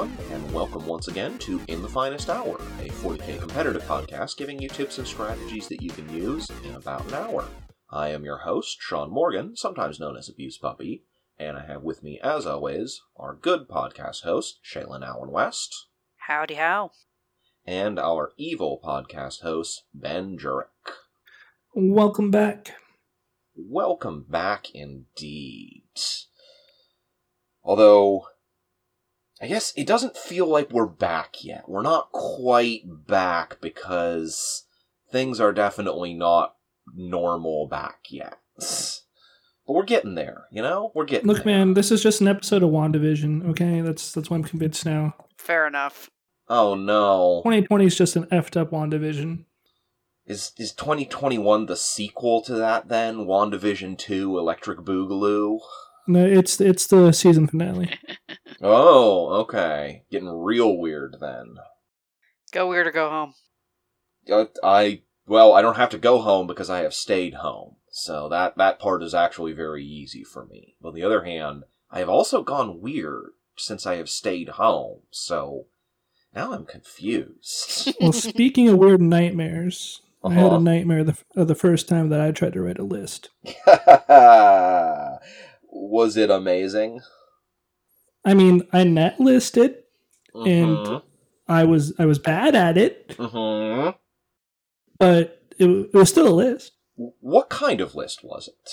everyone, and welcome once again to In the Finest Hour, a 40k competitive podcast giving you tips and strategies that you can use in about an hour. I am your host, Sean Morgan, sometimes known as Abuse Puppy, and I have with me, as always, our good podcast host, Shaylin Allen West. Howdy how. And our evil podcast host, Ben Jurek. Welcome back. Welcome back indeed. Although, I guess it doesn't feel like we're back yet. We're not quite back because things are definitely not normal back yet. But we're getting there, you know? We're getting Look, there. man, this is just an episode of WandaVision, okay? That's that's why I'm convinced now. Fair enough. Oh no. 2020 is just an effed up WandaVision. Is is 2021 the sequel to that then? WandaVision 2 Electric Boogaloo? No, it's it's the season finale. Oh, okay. Getting real weird then. Go weird or go home. Uh, I well, I don't have to go home because I have stayed home. So that that part is actually very easy for me. But on the other hand, I have also gone weird since I have stayed home. So now I'm confused. well, speaking of weird nightmares, I had Uh-huh. a nightmare the, uh, the first time that I tried to write a list. Was it amazing? I mean, I net listed. And- Mhm. I was I was bad at it, Mhm. but it, it was still a list. What kind of list was it?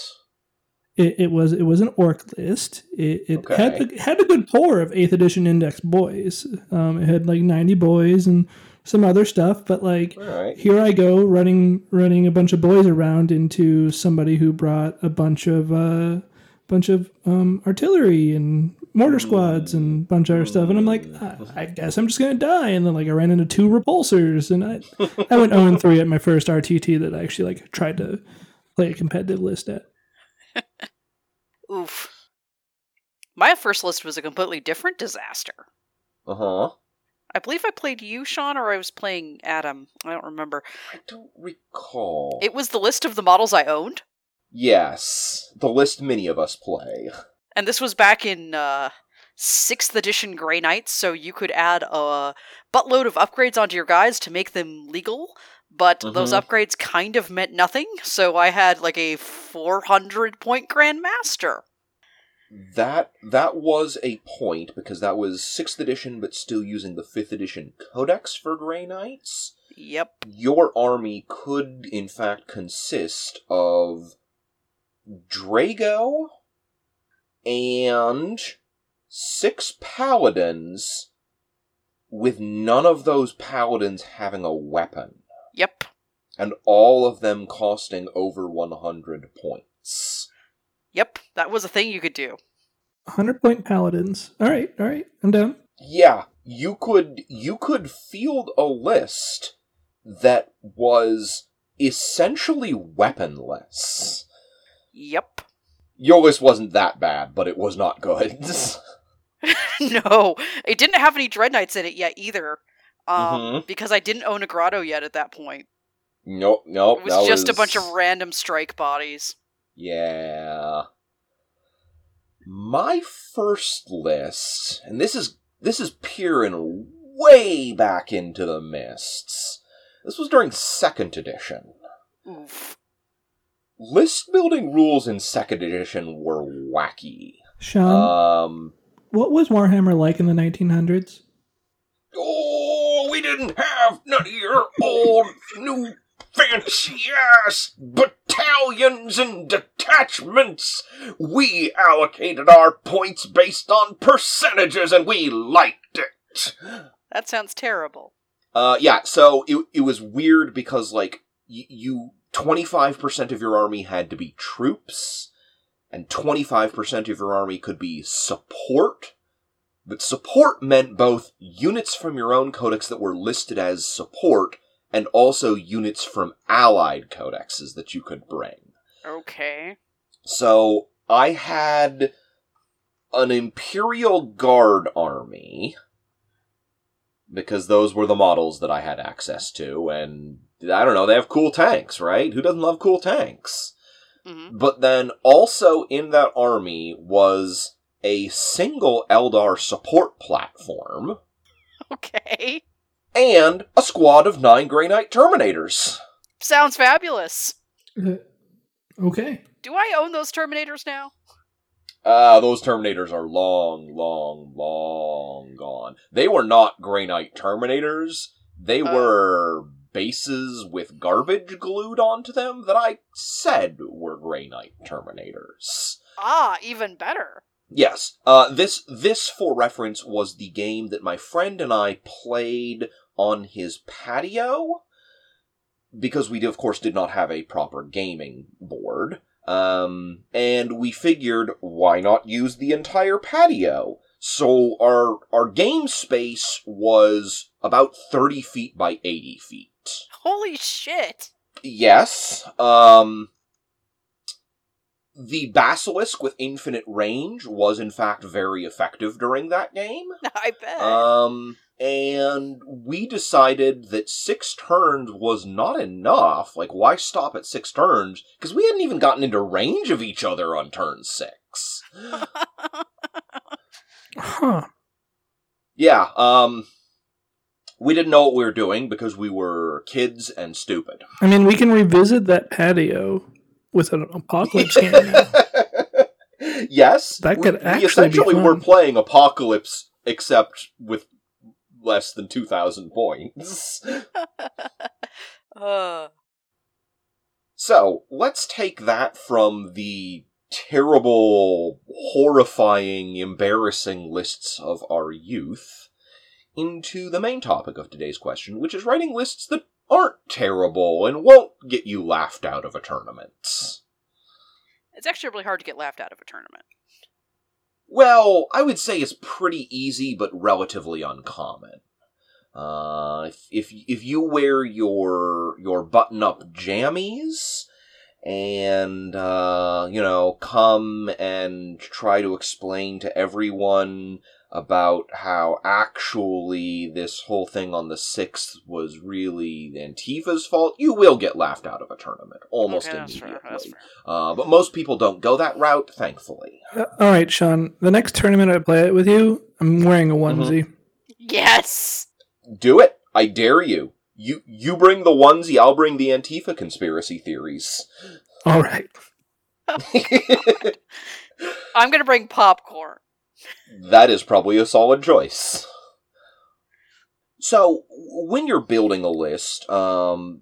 It, it was it was an orc list. It, it had a, had a good core of eighth edition index boys. Um, it had like ninety boys and some other stuff, but like right. here I go running running a bunch of boys around into somebody who brought a bunch of uh bunch of um artillery and mortar squads and a bunch of other stuff and I'm like I, I guess I'm just gonna die and then like I ran into two repulsors and I I went 0 and 3 at my first RTT that I actually like tried to play a competitive list at. Oof. My first list was a completely different disaster. Uh huh. I believe I played you, Sean, or I was playing Adam. I don't remember. I don't recall. It was the list of the models I owned, Yes, the list many of us play. and this was back in uh, 6th edition Grey Knights, so you could add a buttload of upgrades onto your guys to make them legal, but those Mhm. upgrades kind of meant nothing, so I had like a 400 point Grandmaster. That that was a point because that was sixth edition, but still using the fifth edition codex for Grey Knights. Yep. Your army could, in fact, consist of Draigo and six paladins, with none of those paladins having a weapon, Yep. and all of them costing over 100 points. Yep. That was a thing you could do. 100 point paladins. All right, all right. I'm down. Yeah, you could you could field a list that was essentially weaponless. Yep. Your list wasn't that bad, but it was not good. no, it didn't have any Dreadknights in it yet either. Um, Mhm. because I didn't own a grotto yet at that point. nope, nope. It was just a bunch of random strike bodies. Yeah. My first list, and this is this is peering way back into the mists. This was during second edition. Oof. List building rules in second edition were wacky. Sean, Um what was Warhammer like in the 1900s? Oh, we didn't have none of your old new fancy ass battalions and detachments. We allocated our points based on percentages and we liked it. That sounds terrible. Uh, yeah, so it, it was weird because, like, y- you, 25% of your army had to be troops, and 25% of your army could be support. But support meant both units from your own codex that were listed as support, and also units from allied codexes that you could bring. Okay. So I had an Imperial Guard army because those were the models that I had access to, and I don't know, they have cool tanks, right? Who doesn't love cool tanks? hmm But then also in that army was a single Eldar support platform, Okay. and a squad of nine Grey Knight Terminators. Sounds fabulous. Uh, okay. Do I own those Terminators now? Ah, those Terminators are long, long, long gone. They were not Grey Knight Terminators. They Oh. were bases with garbage glued onto them that I said were Grey Knight Terminators. Ah, even better. Yes, uh, this this for reference was the game that my friend and I played on his patio because we of course did not have a proper gaming board. Um, and we figured why not use the entire patio? So our our game space was about thirty feet by eighty feet. Holy shit. Yes. Um the basilisk with infinite range was in fact very effective during that game. I bet. Um and we decided that 6 turns was not enough. Like why stop at 6 turns? Cuz we hadn't even gotten into range of each other on turn 6. Huh. Yeah, um we didn't know what we were doing because we were kids and stupid. I mean, we can revisit that patio with an apocalypse game. yes, That we- could we, actually be essentially fun. were playing Apocalypse, except with less than two thousand points. uh, so let's take that from the terrible, horrifying, embarrassing lists of our youth into the main topic of today's question, which is writing lists that aren't terrible and won't get you laughed out of a tournament. it's actually really hard to get laughed out of a tournament. Well, I would say it's pretty easy, but relatively uncommon. Uh, if if if you wear your your button up jammies and uh, you know come and try to explain to everyone about how actually this whole thing on the sixth was really Antifa's fault, you will get laughed out of a tournament almost Okay, that's fair, immediately. that's fair. Uh, but most people don't go that route, thankfully. Uh, all right, Sean. The next tournament I play it with you, I'm wearing a onesie. Yes! Do it. I dare you. You you bring the onesie, I'll bring the Antifa conspiracy theories. All right. I'm gonna bring popcorn. That is probably a solid choice. So, when you're building a list, um,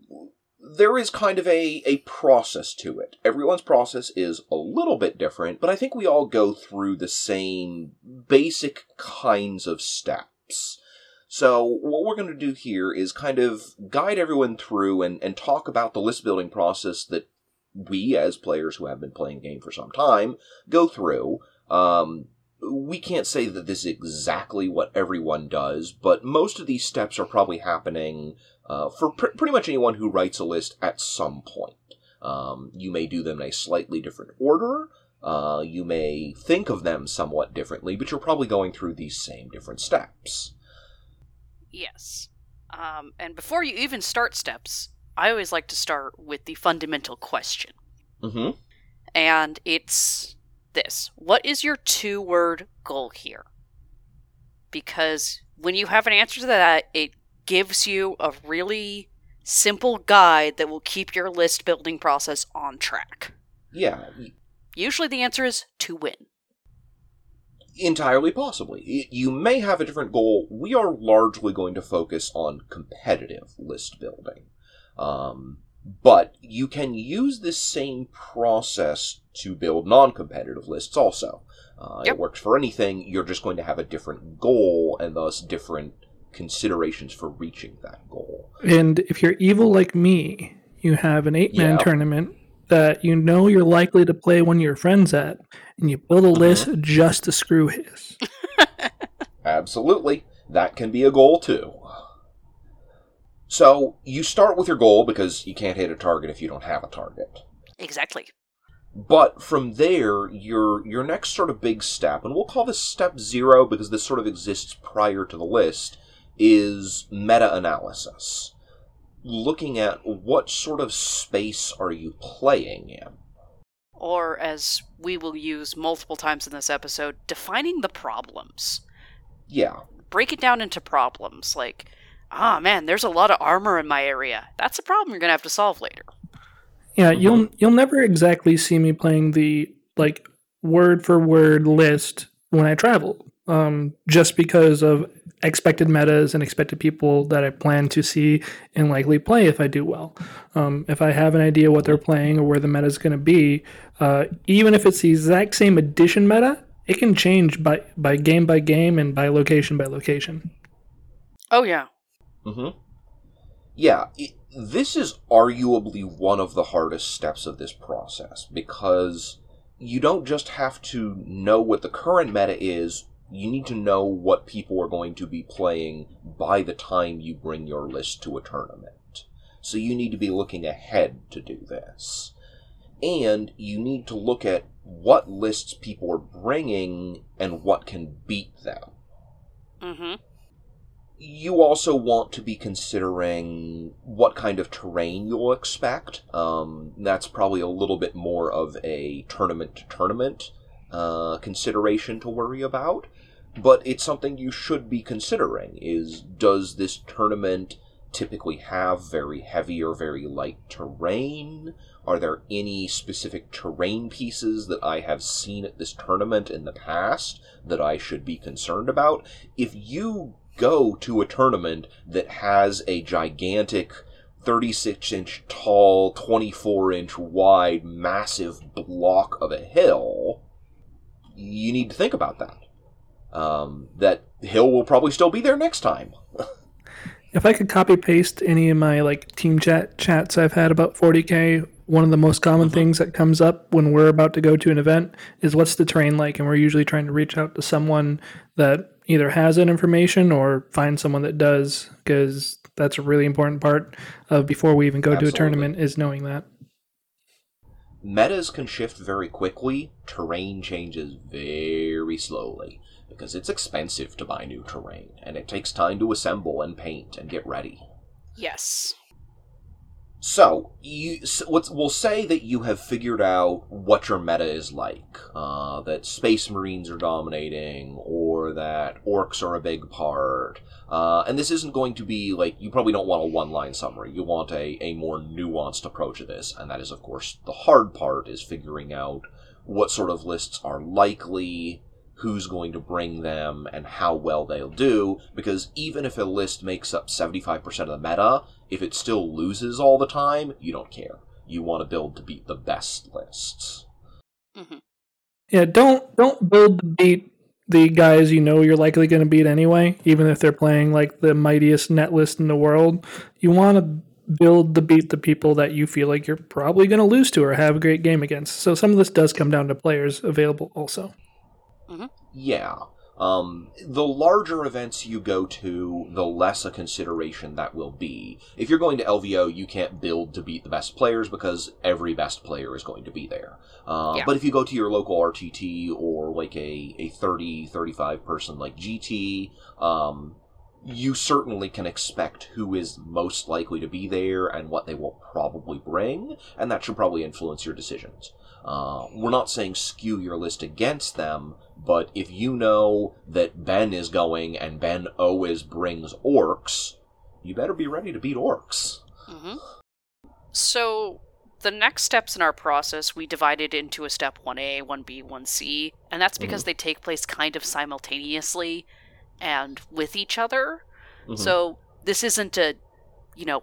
there is kind of a, a process to it. Everyone's process is a little bit different, but I think we all go through the same basic kinds of steps. So, what we're going to do here is kind of guide everyone through and, and talk about the list building process that we, as players who have been playing the game for some time, go through. Um, we can't say that this is exactly what everyone does, but most of these steps are probably happening uh, for pr- pretty much anyone who writes a list at some point. Um, you may do them in a slightly different order. Uh, you may think of them somewhat differently, but you're probably going through these same different steps. Yes. Um, and before you even start steps, I always like to start with the fundamental question. hmm And it's this What is your two word goal here? Because when you have an answer to that, it gives you a really simple guide that will keep your list building process on track. Yeah, Usually the answer is to win. entirely possibly. You may have a different goal. We are largely going to focus on competitive list building. Um, but you can use this same process to build non competitive lists also. Uh, Yep. It works for anything, you're just going to have a different goal and thus different considerations for reaching that goal. And if you're evil like me, you have an eight man Yeah. tournament that you know you're likely to play one of your friends at, and you build a list just to screw his. Absolutely. That can be a goal too. So, you start with your goal because you can't hit a target if you don't have a target. Exactly. But from there, your your next sort of big step, and we'll call this step zero because this sort of exists prior to the list, is meta analysis. Looking at what sort of space are you playing in. Or, as we will use multiple times in this episode, defining the problems. Yeah. Break it down into problems. Like, ah, man, there's a lot of armor in my area. That's a problem you're going to have to solve later. Yeah, you'll you'll never exactly see me playing the like word for word list when I travel. Um, just because of expected metas and expected people that I plan to see and likely play if I do well. Um, if I have an idea what they're playing or where the meta is going to be, uh, even if it's the exact same edition meta, it can change by by game by game and by location by location. Oh yeah. Mm-hmm. Yeah, it, this is arguably one of the hardest steps of this process because you don't just have to know what the current meta is, you need to know what people are going to be playing by the time you bring your list to a tournament. So you need to be looking ahead to do this. And you need to look at what lists people are bringing and what can beat them. Mm-hmm. You also want to be considering what kind of terrain you'll expect. Um, that's probably a little bit more of a tournament to tournament uh, consideration to worry about. But it's something you should be considering is does this tournament typically have very heavy or very light terrain? Are there any specific terrain pieces that i have seen at this tournament in the past that i should be concerned about? If you go to a tournament that has a gigantic 36 inch tall 24 inch wide massive block of a hill you need to think about that um, that Hill will probably still be there next time. if I could copy paste any of my like team chat chats I've had about 40k, one of the most common mm-hmm. things that comes up when we're about to go to an event is what's the terrain like, and we're usually trying to reach out to someone that either has that information or find someone that does, because that's a really important part of before we even go Absolutely. to a tournament is knowing that. Metas can shift very quickly. Terrain changes very slowly because it's expensive to buy new terrain, and it takes time to assemble and paint and get ready. Yes. So, you, so we'll say that you have figured out what your meta is like. Uh, that Space Marines are dominating, or that orcs are a big part. Uh, and this isn't going to be like, you probably don't want a one line summary. You want a, a more nuanced approach to this. And that is, of course, the hard part is figuring out what sort of lists are likely, who's going to bring them and how well they'll do because even if a list makes up 75% of the meta if it still loses all the time you don't care you want to build to beat the best lists mm-hmm. yeah don't don't build to beat the guys you know you're likely going to beat anyway even if they're playing like the mightiest net list in the world you want to build to beat the people that you feel like you're probably going to lose to or have a great game against so some of this does come down to players available also Mm-hmm. Yeah. Um, the larger events you go to, the less a consideration that will be. If you're going to LVO, you can't build to beat the best players because every best player is going to be there. Uh, yeah. But if you go to your local RTT or like a, a 30, 35 person like GT, um, you certainly can expect who is most likely to be there and what they will probably bring, and that should probably influence your decisions. Uh, we're not saying skew your list against them, but if you know that Ben is going and Ben always brings orcs, you better be ready to beat orcs. Mm-hmm. So, the next steps in our process, we divided into a step 1A, 1B, 1C, and that's because mm-hmm. they take place kind of simultaneously and with each other. Mm-hmm. So, this isn't a, you know,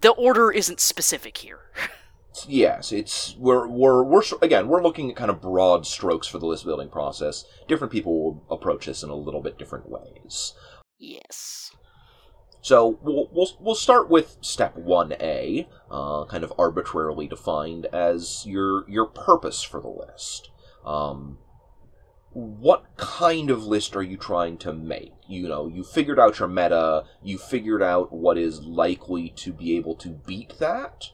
the order isn't specific here. Yes, it's we're we're we're again we're looking at kind of broad strokes for the list building process. Different people will approach this in a little bit different ways. Yes. So we'll we'll, we'll start with step one A, uh, kind of arbitrarily defined as your your purpose for the list. Um, what kind of list are you trying to make? You know, you figured out your meta, you figured out what is likely to be able to beat that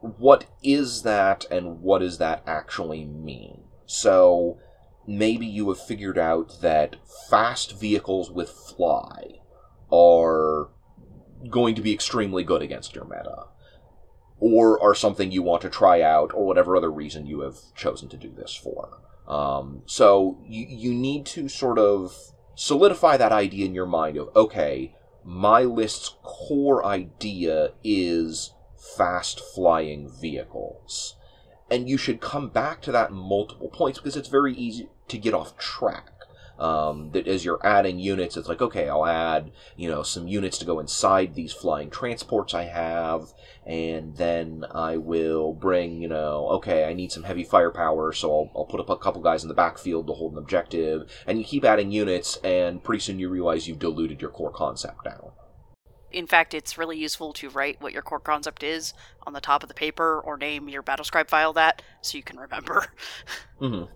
what is that and what does that actually mean? So maybe you have figured out that fast vehicles with fly are going to be extremely good against your meta. or are something you want to try out, or whatever other reason you have chosen to do this for. Um, so you you need to sort of solidify that idea in your mind of okay, my list's core idea is fast flying vehicles. And you should come back to that multiple points because it's very easy to get off track. Um, that as you're adding units, it's like, okay, I'll add, you know, some units to go inside these flying transports I have, and then I will bring, you know, okay, I need some heavy firepower, so I'll, I'll put up a couple guys in the backfield to hold an objective, and you keep adding units, and pretty soon you realize you've diluted your core concept down. In fact, it's really useful to write what your core concept is on the top of the paper or name your battlescribe file that so you can remember. Mm-hmm.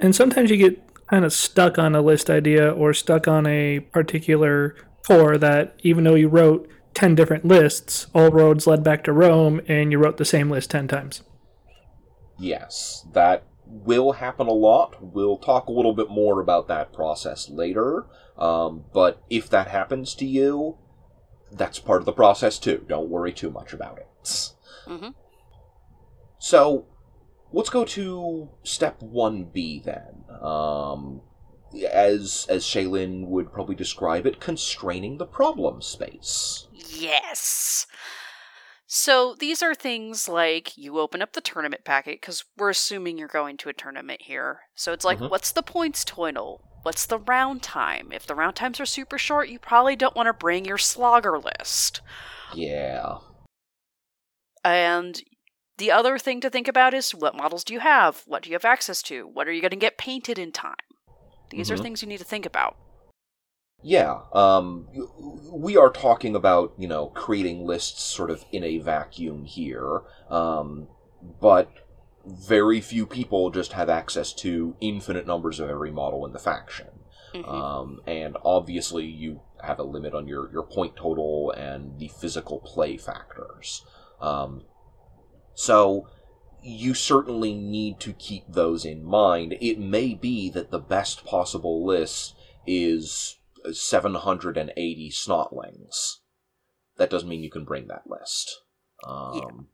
And sometimes you get kind of stuck on a list idea or stuck on a particular core that even though you wrote 10 different lists, all roads led back to Rome and you wrote the same list 10 times. Yes, that will happen a lot. We'll talk a little bit more about that process later. Um, but if that happens to you, that's part of the process too. Don't worry too much about it. Mhm. So, let's go to step 1B then. Um, as as Shaylin would probably describe it, constraining the problem space. Yes. So these are things like you open up the tournament packet because we're assuming you're going to a tournament here. So it's like, Mhm. what's the points total? What's the round time? If the round times are super short, you probably don't want to bring your slogger list. Yeah. And the other thing to think about is what models do you have? What do you have access to? What are you going to get painted in time? These are Mhm. things you need to think about. Yeah, um, we are talking about, you know, creating lists sort of in a vacuum here, um, but very few people just have access to infinite numbers of every model in the faction. Mhm. Um, and obviously, you have a limit on your, your point total and the physical play factors. Um, so, you certainly need to keep those in mind. It may be that the best possible list is 780 snotlings. That doesn't mean you can bring that list. Um,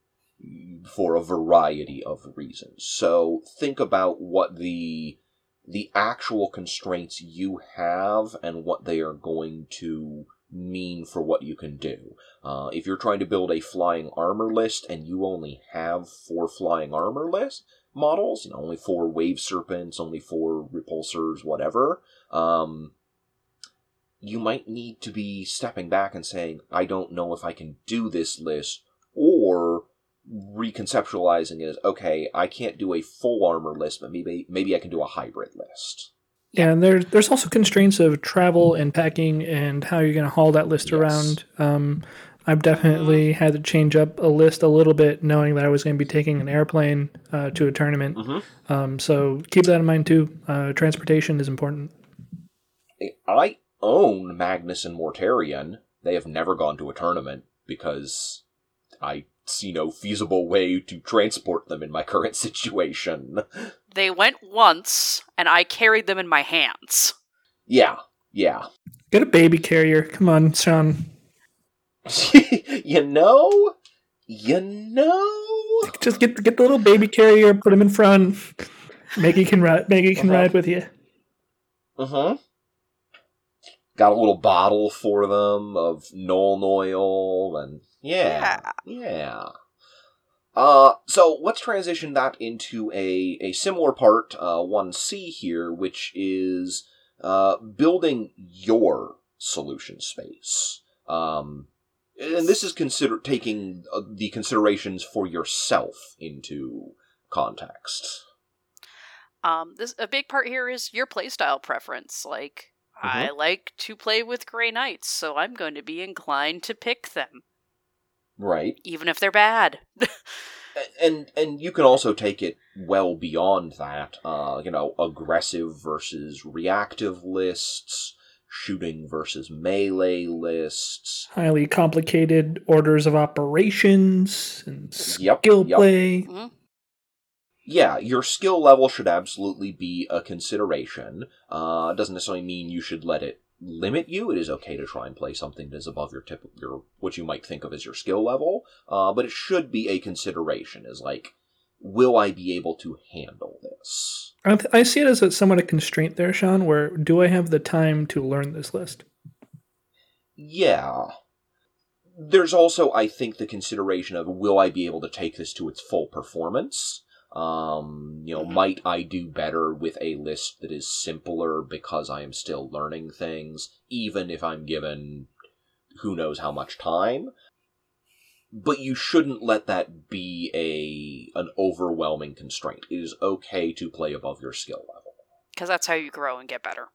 For a variety of reasons. So think about what the the actual constraints you have and what they are going to mean for what you can do. Uh, if you're trying to build a flying armor list and you only have four flying armor list models, you know, only four wave serpents, only four repulsors, whatever, um, you might need to be stepping back and saying, I don't know if I can do this list, or reconceptualizing is okay, I can't do a full armor list, but maybe maybe I can do a hybrid list. Yeah, and there's there's also constraints of travel and packing and how you're going to haul that list Yes. around. Um, I've definitely had to change up a list a little bit, knowing that I was going to be taking an airplane uh, to a tournament. Mhm. Um, so keep that in mind too. Uh, transportation is important. I own Magnus and Mortarion. They have never gone to a tournament because I see no feasible way to transport them in my current situation. They went once, and I carried them in my hands. yeah, yeah. Get a baby carrier. Come on, Sean. you know, you know. Just get get the little baby carrier, put him in front. Maggie can ride. Maggie can Uh-huh. ride with you. Uh huh. Got a little bottle for them of Null Oil, and yeah, yeah. Uh, so let's transition that into a, a similar part, uh, 1C here, which is uh, building your solution space. Um, and this is consider taking uh, the considerations for yourself into context. Um, this a big part here is your playstyle preference. Like, I like to play with Grey Knights, so I'm going to be inclined to pick them, Right. even if they're bad. and and you can also take it well beyond that uh you know aggressive versus reactive lists shooting versus melee lists Highly complicated orders of operations and Yep, skill yep. play. yeah your skill level should absolutely be a consideration uh doesn't necessarily mean you should let it limit you. It is okay to try and play something that is above your tip, your what you might think of as your skill level. Uh, but it should be a consideration. Is like, will I be able to handle this? I, th- I see it as a somewhat a constraint there, Sean. Where do I have the time to learn this list? Yeah. There's also, I think, the consideration of will I be able to take this to its full performance? Um, you know, Mhm. might I do better with a list that is simpler because I am still learning things, even if I'm given who knows how much time? But you shouldn't let that be a an overwhelming constraint. It is okay to play above your skill level. Because that's how you grow and get better.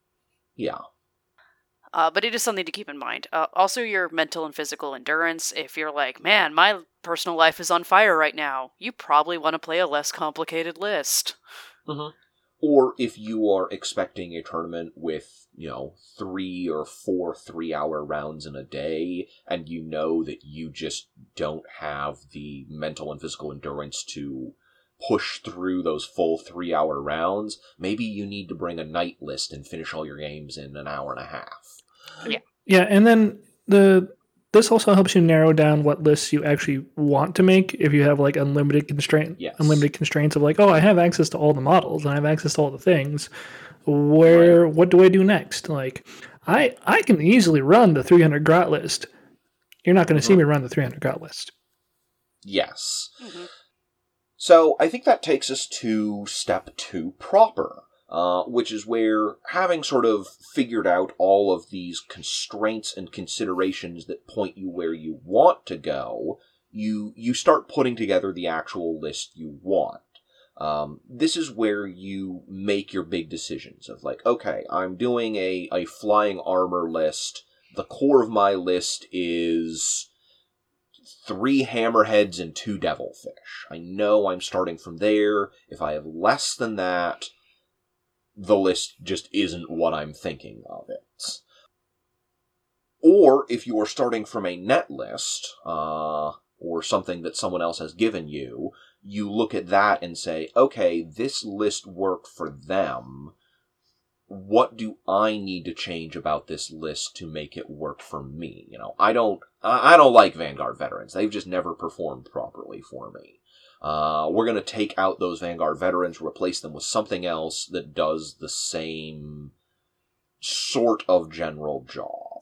Yeah. Uh, but it is something to keep in mind. Uh, also, your mental and physical endurance. If you're like, man, my personal life is on fire right now, you probably want to play a less complicated list. or if you are expecting a tournament with you know three or four three hour rounds in a day and you know that you just don't have the mental and physical endurance to push through those full three hour rounds maybe you need to bring a knight list and finish all your games in an hour and a half Yeah, Yeah, and then the this also helps you narrow down what lists you actually want to make if you have like unlimited constraint Yes. unlimited constraints of like, oh, I have access to all the models and I have access to all the things. Where what do I do next? Like I I can easily run the 300 grot list. You're not going to see me run the 300 grot list. yes Mhm. So I think that takes us to step two proper, uh, which is where having sort of figured out all of these constraints and considerations that point you where you want to go, you you start putting together the actual list you want. Um, this is where you make your big decisions of like, okay, I'm doing a, a flying armor list. The core of my list is three hammerheads and two devilfish. I know I'm starting from there. If I have less than that, the list just isn't what I'm thinking of it. Or if you are starting from a net list, uh, or something that someone else has given you, you look at that and say, okay, this list worked for them. What do I need to change about this list to make it work for me? You know, I don't, I I don't like Vanguard veterans. They've just never performed properly for me. Uh, we're going to take out those Vanguard veterans, replace them with something else that does the same sort of general job.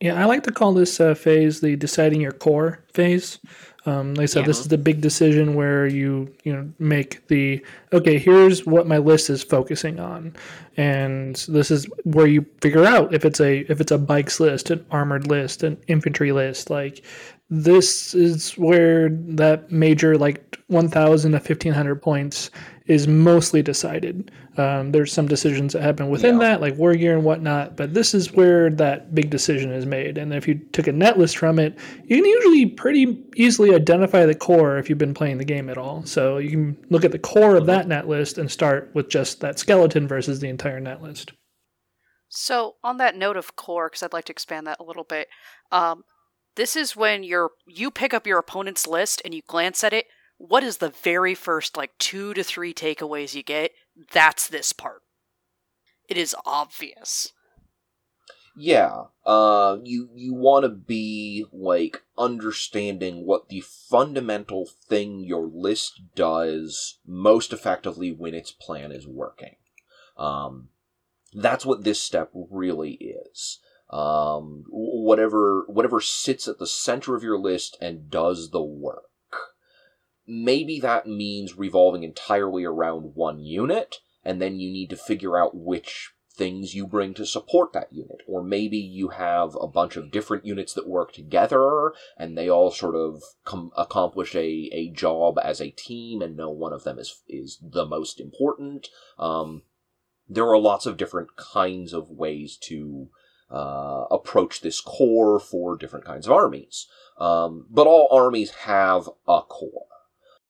Yeah, I like to call this uh, phase the deciding your core phase. Um, like I said, this is the big decision where you you know make the okay. Here's what my list is focusing on, and this is where you figure out if it's a if it's a bikes list, an armored list, an infantry list. Like this is where that major like 1,000 to 1,500 points is mostly decided. Um, there's some decisions that happen within Yeah. that, like war gear and whatnot, but this is where that big decision is made. And if you took a net list from it, you can usually pretty easily identify the core if you've been playing the game at all. So you can look at the core of that net list and start with just that skeleton versus the entire net list. So, on that note of core, because I'd like to expand that a little bit, um, this is when you're you pick up your opponent's list and you glance at it. What is the very first like two to three takeaways you get? That's this part. It is obvious. Yeah, uh, you you want to be like understanding what the fundamental thing your list does most effectively when its plan is working. Um, that's what this step really is. Um, whatever whatever sits at the center of your list and does the work. Maybe that means revolving entirely around one unit, and then you need to figure out which things you bring to support that unit. Or maybe you have a bunch of different units that work together and they all sort of com- accomplish a, a job as a team and no one of them is, is the most important. Um, there are lots of different kinds of ways to uh, approach this core for different kinds of armies. Um, but all armies have a core.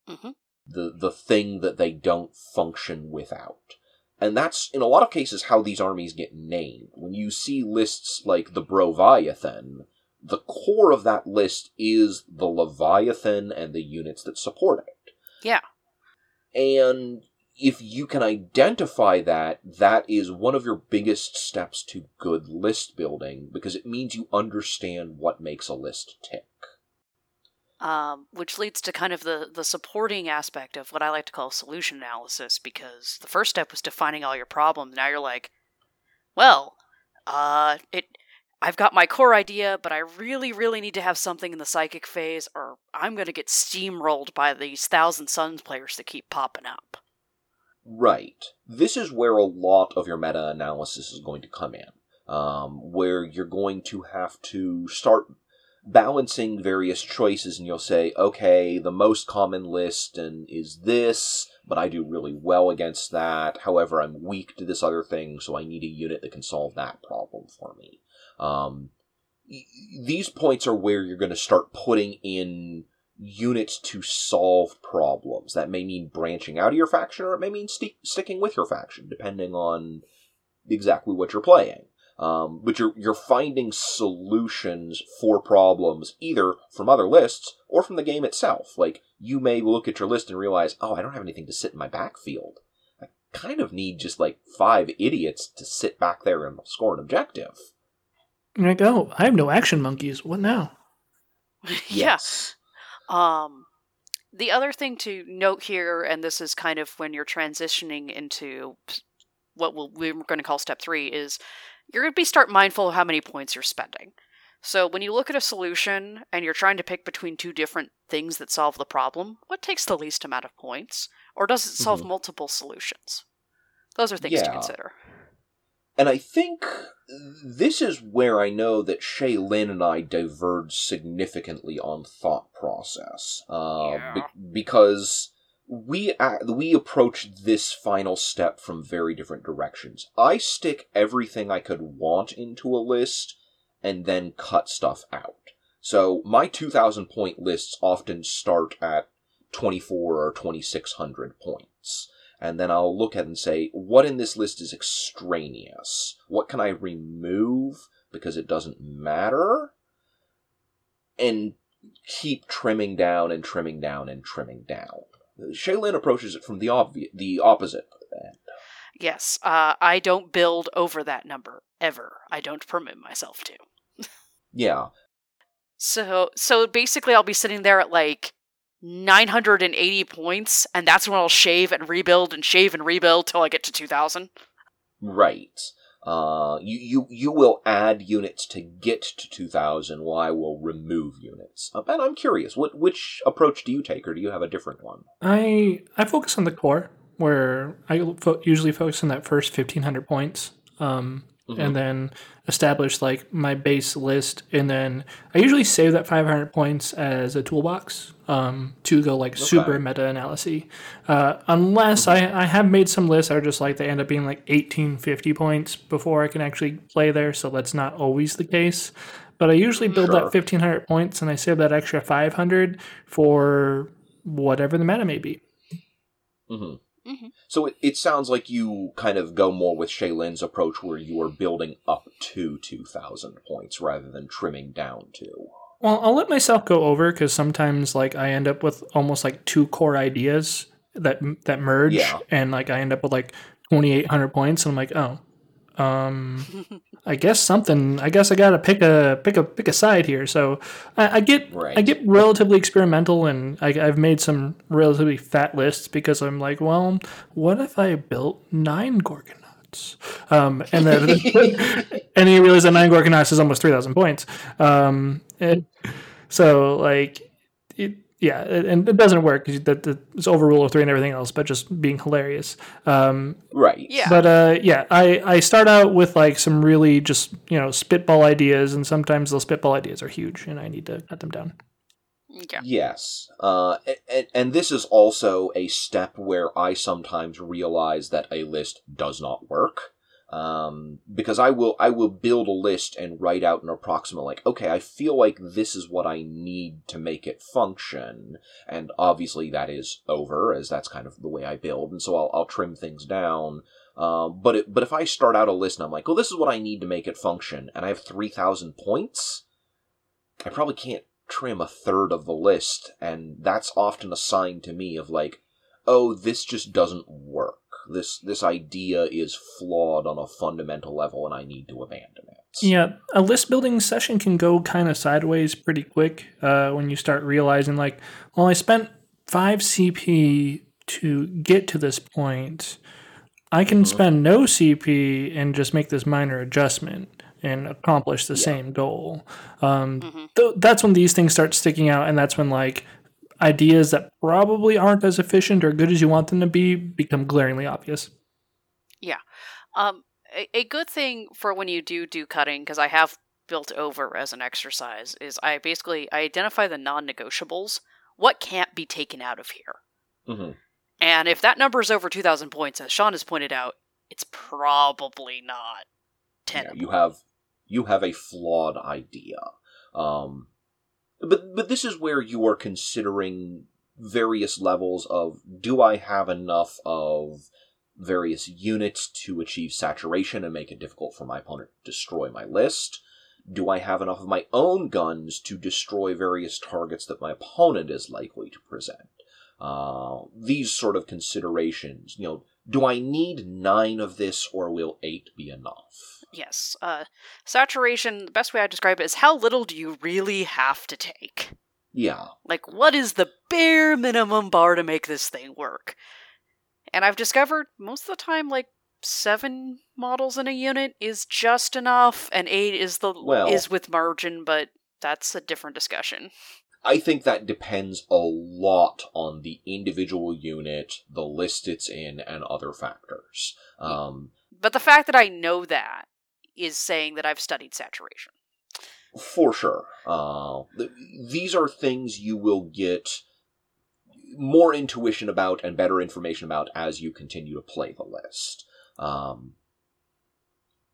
Mhm. The, the thing that they don't function without. And that's, in a lot of cases, how these armies get named. When you see lists like the Broviathan, the core of that list is the Leviathan and the units that support it. Yeah. And if you can identify that, that is one of your biggest steps to good list building because it means you understand what makes a list tick. Um, which leads to kind of the, the supporting aspect of what I like to call solution analysis, because the first step was defining all your problems. Now you're like, well, uh, it I've got my core idea, but I really, really need to have something in the psychic phase, or I'm going to get steamrolled by these Thousand Suns players that keep popping up. Right. This is where a lot of your meta analysis is going to come in, um, where you're going to have to start balancing various choices, and you'll say, okay, the most common list and is this, but I do really well against that. However, I'm weak to this other thing, so I need a unit that can solve that problem for me. Um, these points are where you're going to start putting in units to solve problems. That may mean branching out of your faction, or it may mean st- sticking with your faction, depending on exactly what you're playing. Um, but you're you're finding solutions for problems either from other lists or from the game itself. Like you may look at your list and realize, oh, I don't have anything to sit in my backfield. I kind of need just like five idiots to sit back there and score an objective. You're like, oh, I have no action monkeys. What now? yes. Um, the other thing to note here, and this is kind of when you're transitioning into what we'll, we're going to call step three, is you're going to be start mindful of how many points you're spending. So when you look at a solution and you're trying to pick between two different things that solve the problem, what takes the least amount of points? Or does it solve mm-hmm. multiple solutions? Those are things yeah. to consider. And I think this is where I know that Shaylin and I diverge significantly on thought process. Uh, yeah. be- because we uh, we approach this final step from very different directions. I stick everything I could want into a list and then cut stuff out. So my 2000 point lists often start at 24 or 2600 points and then I'll look at and say, what in this list is extraneous? What can I remove because it doesn't matter? And keep trimming down and trimming down and trimming down. Shaylin approaches it from the obvious, the opposite end. Yes, uh, I don't build over that number ever. I don't permit myself to. yeah. So, so basically, I'll be sitting there at like 980 points, and that's when I'll shave and rebuild and shave and rebuild till I get to 2000. Right. Uh, you, you, you will add units to get to 2000 while I will remove units. Uh, ben, I'm curious, what, which approach do you take, or do you have a different one? I, I focus on the core, where I fo- usually focus on that first 1500 points. Um, mm-hmm. and then establish like my base list, and then I usually save that 500 points as a toolbox um, to go like okay. super meta analysis. Uh, unless mm-hmm. I, I have made some lists that are just like they end up being like 1850 points before I can actually play there, so that's not always the case. But I usually build sure. that 1500 points and I save that extra 500 for whatever the meta may be. Mm-hmm. Mm-hmm. So it, it sounds like you kind of go more with Shaylin's approach where you are building up to 2,000 points rather than trimming down to. Well, I'll let myself go over because sometimes like I end up with almost like two core ideas that that merge, yeah. and like I end up with like 2,800 points, and I'm like, oh, um, I guess something. I guess I gotta pick a pick a pick a side here. So I, I get right. I get relatively experimental, and I, have made some relatively fat lists because I'm like, well, what if I built nine Gorkanauts? Um, and then and you realize that nine Gorkanauts is almost three thousand points. Um, and so like it, yeah, and it doesn't work because that it's over rule of three and everything else, but just being hilarious. Um, right. Yeah. But uh, yeah, I I start out with like some really just you know spitball ideas, and sometimes those spitball ideas are huge, and I need to cut them down. Yeah. Yes. Uh, and, and this is also a step where I sometimes realize that a list does not work um, because I will I will build a list and write out an approximate like okay I feel like this is what I need to make it function. And obviously that is over as that's kind of the way I build. And so I'll I'll trim things down. Um, but it, but if I start out a list and I'm like well this is what I need to make it function and I have three thousand points I probably can't trim a third of the list. And that's often a sign to me of like oh, this just doesn't work. This this idea is flawed on a fundamental level, and I need to abandon it. Yeah, a list building session can go kind of sideways pretty quick uh, when you start realizing, like, well, I spent five CP to get to this point. I can spend no CP and just make this minor adjustment and accomplish the same goal. Um, Mhm. th- that's when these things start sticking out, and that's when like ideas that probably aren't as efficient or good as you want them to be become glaringly obvious. Yeah. Um, a, a good thing for when you do do cutting, because I have built over as an exercise, is I basically I identify the non-negotiables. What can't be taken out of here? hmm And if that number is over 2,000 points, as Sean has pointed out, it's probably not Yeah, tenable. you have you have a flawed idea. Um, but but this is where you are considering various levels of do I have enough of various units to achieve saturation and make it difficult for my opponent to destroy my list? Do I have enough of my own guns to destroy various targets that my opponent is likely to present? Uh, these sort of considerations, you know, do I need nine of this or will eight be enough? Yes. Uh, saturation, the best way I describe it is how little do you really have to take? Yeah. Like, what is the bare minimum bar to make this thing work? And I've discovered most of the time, like, seven models in a unit is just enough, and eight is the Well- is with margin, but that's a different discussion. I think that depends a lot on the individual unit, the list it's in, and other factors. Um, But the fact that I know that is saying that I've studied saturation. for sure. Uh, th- these are things you will get more intuition about and better information about as you continue to play the list. Um,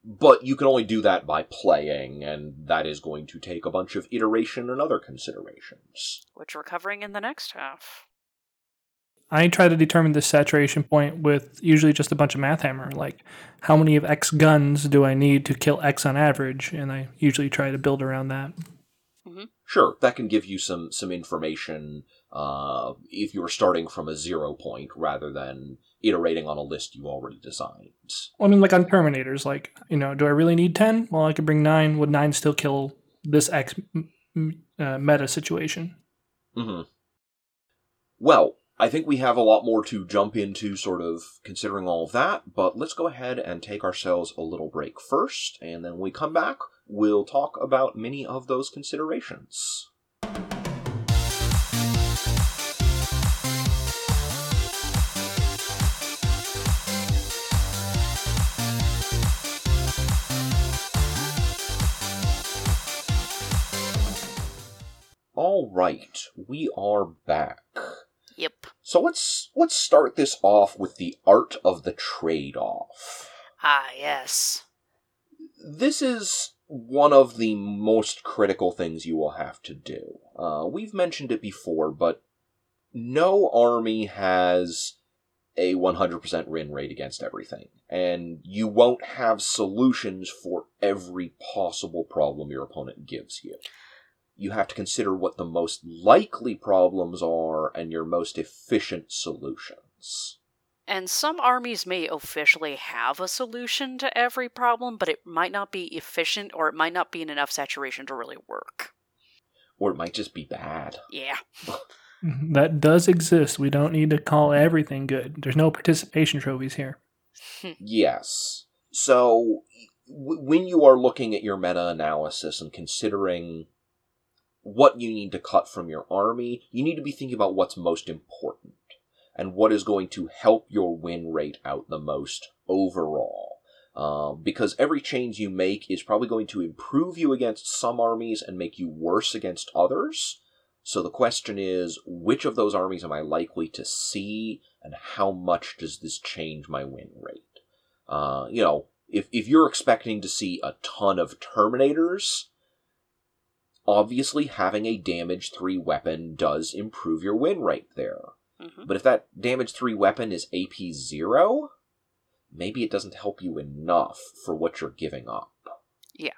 but you can only do that by playing, and that is going to take a bunch of iteration and other considerations. which we're covering in the next half. I try to determine the saturation point with usually just a bunch of math hammer, like how many of X guns do I need to kill X on average, and I usually try to build around that. Sure, that can give you some some information uh, if you're starting from a zero point rather than iterating on a list you already designed. I mean, like on Terminators, like you know, do I really need ten? Well, I could bring nine. Would nine still kill this X uh, meta situation? hmm Well, I think we have a lot more to jump into, sort of considering all of that, but let's go ahead and take ourselves a little break first, and then when we come back, we'll talk about many of those considerations. All right, we are back. So let's let's start this off with the art of the trade-off. Ah, yes. This is one of the most critical things you will have to do. Uh, we've mentioned it before, but no army has a 100% win rate against everything, and you won't have solutions for every possible problem your opponent gives you. You have to consider what the most likely problems are and your most efficient solutions. And some armies may officially have a solution to every problem, but it might not be efficient or it might not be in enough saturation to really work. Or it might just be bad. Yeah. That does exist. We don't need to call everything good. There's no participation trophies here. Hmm. Yes. So, w- when you are looking at your meta analysis and considering what you need to cut from your army, you need to be thinking about what's most important and what is going to help your win rate out the most overall. Um, because every change you make is probably going to improve you against some armies and make you worse against others. So the question is, which of those armies am I likely to see, and how much does this change my win rate? Uh, you know, if if you're expecting to see a ton of Terminators, obviously having a damage three weapon does improve your win rate there. hmm But if that damage three weapon is AP zero, maybe it doesn't help you enough for what you're giving up. Yeah.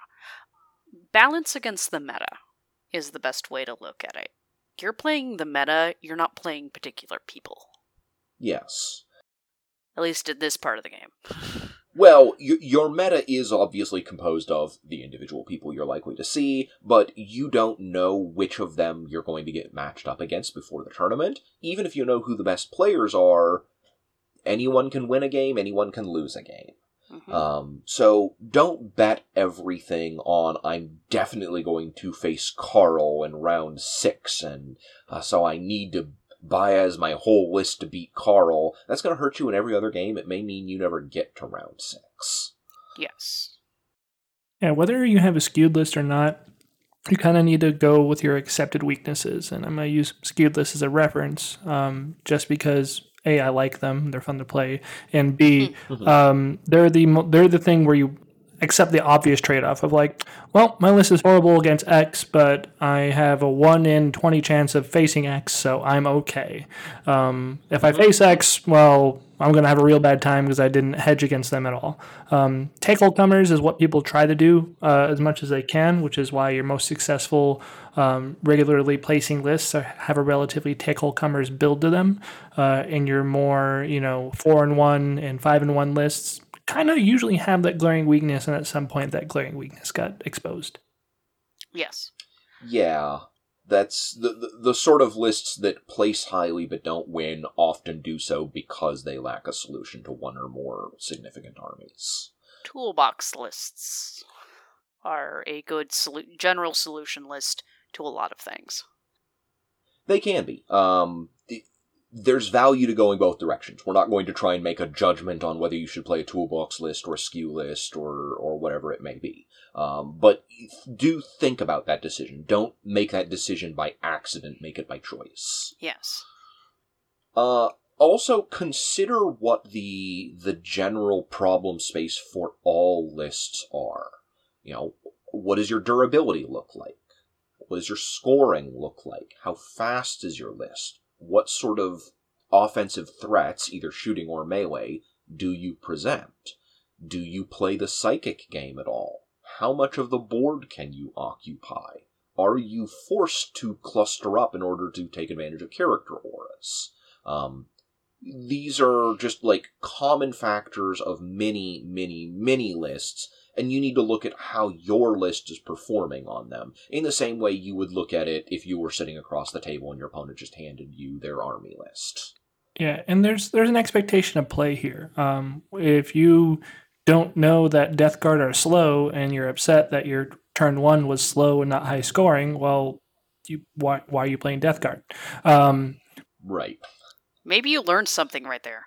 Balance against the meta is the best way to look at it. You're playing the meta, you're not playing particular people. Yes. At least in this part of the game. Well, y- your meta is obviously composed of the individual people you're likely to see, but you don't know which of them you're going to get matched up against before the tournament. Even if you know who the best players are, anyone can win a game, anyone can lose a game. Mhm. Um, so don't bet everything on I'm definitely going to face Carl in round six, and uh, so I need to buy as my whole list to beat Carl. That's going to hurt you in every other game. It may mean you never get to round six. yes. Yeah, whether you have a skewed list or not, you kind of need to go with your accepted weaknesses. And I'm going to use skewed list as a reference um, just because A, I like them, they're fun to play, and B, um, they're, the, mo- they're the thing where you accept the obvious trade off of like, well, my list is horrible against X, but I have a 1 in 20 chance of facing X, so I'm okay. Um, if I face X, well, I'm going to have a real bad time because I didn't hedge against them at all. Um, take all comers is what people try to do uh, as much as they can, which is why your most successful um, regularly placing lists are, have a relatively take all comers build to them. Uh, and your more, you know, four and one and five and one lists kind of usually have that glaring weakness, and at some point that glaring weakness got exposed. Yes. Yeah, that's the, the the sort of lists that place highly but don't win often do so because they lack a solution to one or more significant armies. Toolbox lists are a good solu- general solution list to a lot of things. They can be. Um, the, there's value to going both directions. We're not going to try and make a judgment on whether you should play a toolbox list or a skew list or or whatever it may be. Um, but do think about that decision. Don't make that decision by accident. Make it by choice. Yes. Uh, also consider what the the general problem space for all lists are. You know, what does your durability look like? What does your scoring look like? How fast is your list? What sort of offensive threats, either shooting or melee, do you present? Do you play the psychic game at all? How much of the board can you occupy? Are you forced to cluster up in order to take advantage of character auras? Um, these are just like common factors of many, many, many lists, and you need to look at how your list is performing on them in the same way you would look at it if you were sitting across the table and your opponent just handed you their army list. Yeah, and there's there's an expectation of play here. Um, if you don't know that Death Guard are slow and you're upset that your turn one was slow and not high scoring, well, you why why are you playing Death Guard? Um, Right. Maybe you learned something right there.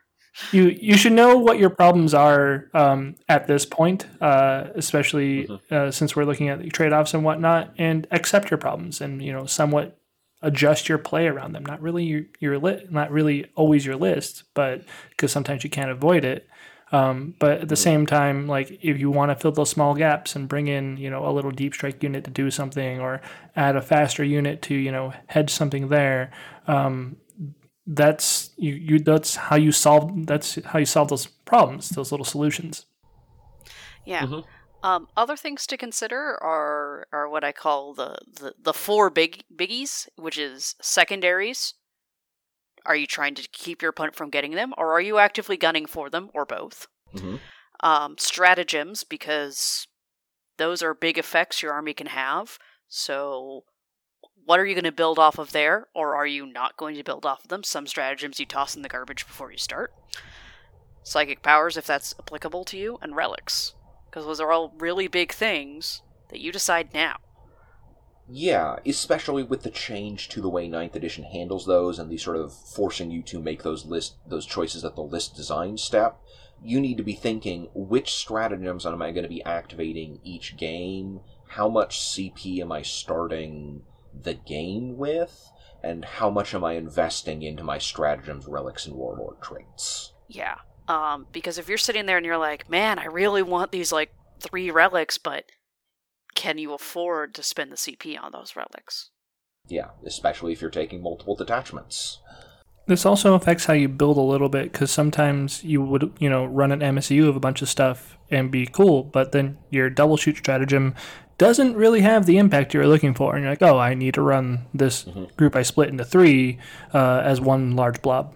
You you should know what your problems are um, at this point, uh, especially uh, since we're looking at the trade offs and whatnot, and accept your problems and you know somewhat adjust your play around them. Not really your your li- not really always your list, but because sometimes you can't avoid it. Um, but at the same time, like if you want to fill those small gaps and bring in you know a little deep strike unit to do something, or add a faster unit to you know hedge something there. Um, that's you, you that's how you solve that's how you solve those problems those little solutions Yeah. Mhm. Um, other things to consider are are what I call the, the, the four big biggies, which is secondaries. Are you trying to keep your opponent from getting them, or are you actively gunning for them, or both? hmm Um, stratagems, because those are big effects your army can have. So, what are you going to build off of there, or are you not going to build off of them? Some stratagems you toss in the garbage before you start. Psychic powers, if that's applicable to you, and relics, because those are all really big things that you decide now. Yeah, especially with the change to the way Ninth Edition handles those and the sort of forcing you to make those list those choices at the list design step. You need to be thinking which stratagems am I going to be activating each game? How much CP am I starting the game with? And how much am I investing into my stratagems, relics, and warlord traits? Yeah. Um, because if you're sitting there and you're like, man, I really want these like three relics, but can you afford to spend the CP on those relics? Yeah, especially if you're taking multiple detachments. this also affects how you build a little bit because sometimes you would you know run an msu of a bunch of stuff and be cool but then your double shoot stratagem doesn't really have the impact you're looking for and you're like oh i need to run this group i split into three uh, as one large blob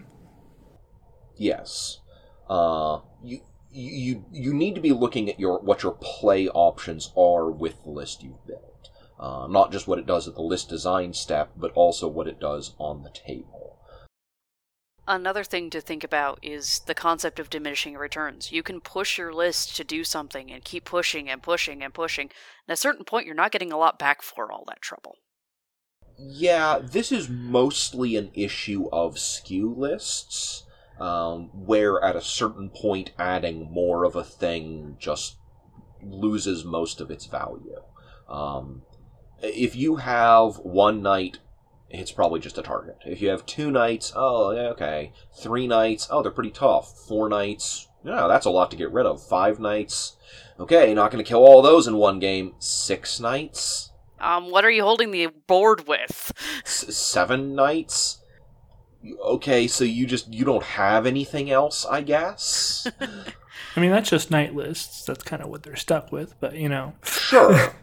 Yes. Uh, you you you need to be looking at your what your play options are with the list you've built. Uh, not just what it does at the list design step, but also what it does on the table. Another thing to think about is the concept of diminishing returns. You can push your list to do something and keep pushing and pushing and pushing. At a certain point, you're not getting a lot back for all that trouble. Yeah, this is mostly an issue of skew lists, um, where at a certain point adding more of a thing just loses most of its value. Um, if you have one knight, it's probably just a target. If you have two knights, oh, yeah, okay. Three knights, oh, they're pretty tough. Four knights, yeah, that's a lot to get rid of. Five knights, okay, not going to kill all those in one game. Six knights, Um, what are you holding the board with? S- seven knights. Okay, so you just you don't have anything else, I guess. I mean, that's just knight lists. That's kind of what they're stuck with. But you know, sure,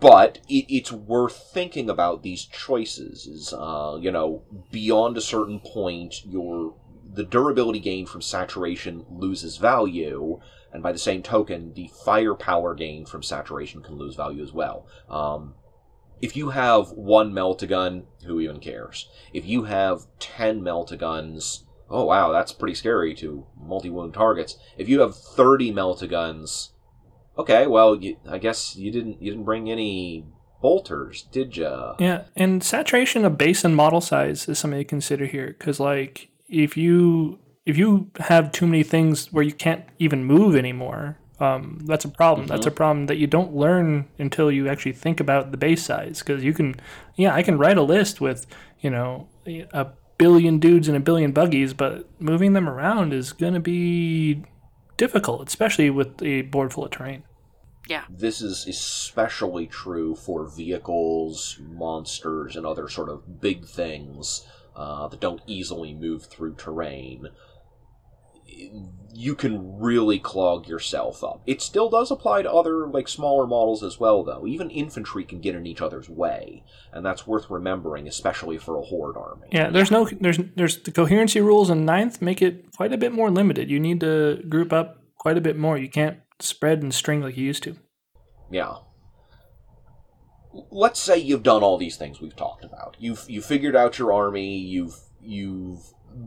but it, it's worth thinking about these choices. Is uh, you know beyond a certain point, your the durability gain from saturation loses value, and by the same token, the firepower gain from saturation can lose value as well. Um, if you have one meltagun, who even cares? If you have ten meltaguns, oh wow, that's pretty scary to multi-wound targets. If you have thirty meltaguns, okay, well, you, I guess you didn't you didn't bring any bolters, did ya? yeah. And saturation of base and model size is something to consider here because, like, if you if you have too many things where you can't even move anymore, um, that's a problem. That's a problem that you don't learn until you actually think about the base size. Because you can, yeah, I can write a list with you know a billion dudes and a billion buggies, but moving them around is going to be difficult, especially with a board full of terrain. Yeah. This is especially true for vehicles, monsters, and other sort of big things uh, that don't easily move through terrain. You can really clog yourself up. It still does apply to other, like, smaller models as well, though. Even infantry can get in each other's way, and that's worth remembering, especially for a horde army. Yeah, there's no there's there's the coherency rules in ninth make it quite a bit more limited. You need to group up quite a bit more. You can't spread and string like you used to. Yeah. Let's say you've done all these things we've talked about. You've you figured out your army. You've you've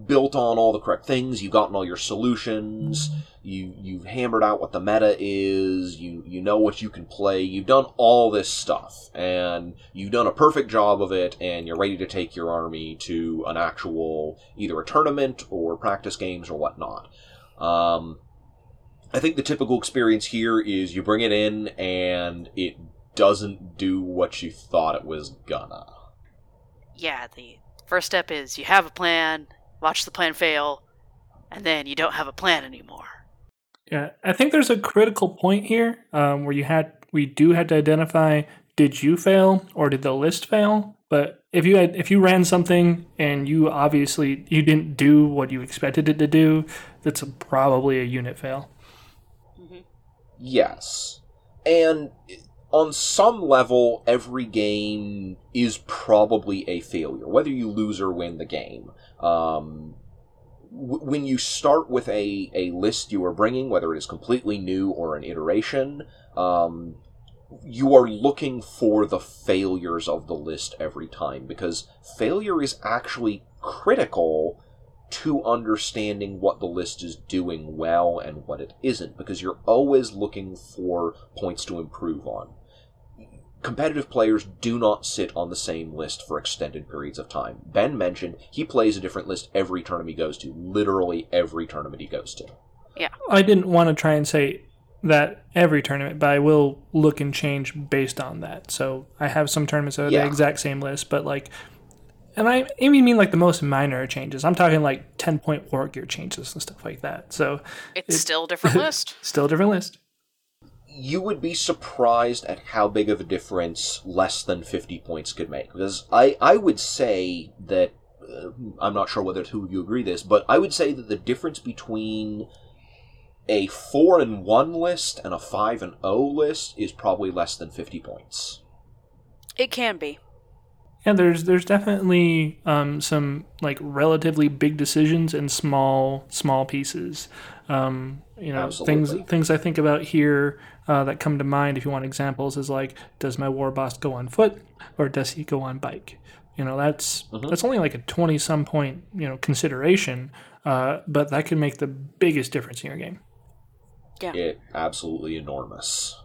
built on all the correct things. You've gotten all your solutions. You you've hammered out what the meta is. You you know what you can play. You've done all this stuff, and you've done a perfect job of it. And you're ready to take your army to an actual either a tournament or practice games or whatnot. Um, I think the typical experience here is you bring it in and it doesn't do what you thought it was gonna. Yeah, the first step is you have a plan, watch the plan fail, and then you don't have a plan anymore. Yeah, I think there's a critical point here um, where you had we do have to identify did you fail or did the list fail? But if you had if you ran something and you obviously you didn't do what you expected it to do, that's a, probably a unit fail. Yes. And on some level, every game is probably a failure, whether you lose or win the game. Um, w- when you start with a, a list you are bringing, whether it is completely new or an iteration, um, you are looking for the failures of the list every time because failure is actually critical to understanding what the list is doing well and what it isn't because you're always looking for points to improve on. Competitive players do not sit on the same list for extended periods of time. Ben mentioned he plays a different list every tournament he goes to, literally every tournament he goes to. Yeah. I didn't want to try and say that every tournament, but I will look and change based on that. So I have some tournaments that are Yeah. the exact same list, but like, and I even mean like the most minor changes. I'm talking like 10 point war gear changes and stuff like that. So It's still a different list. still a different list. you would be surprised at how big of a difference less than 50 points could make. Because I, I would say that, uh, I'm not sure whether two of you agree this, but I would say that the difference between a 4 and 1 list and a 5 and 0 list is probably less than 50 points. It can be. Yeah, there's there's definitely um, some like relatively big decisions and small small pieces. Um, you know, Absolutely. things things I think about here uh, that come to mind. If you want examples, is like, does my war boss go on foot or does he go on bike? You know, that's that's only like a twenty some point you know consideration, uh, but that can make the biggest difference in your game. Yeah. it absolutely enormous.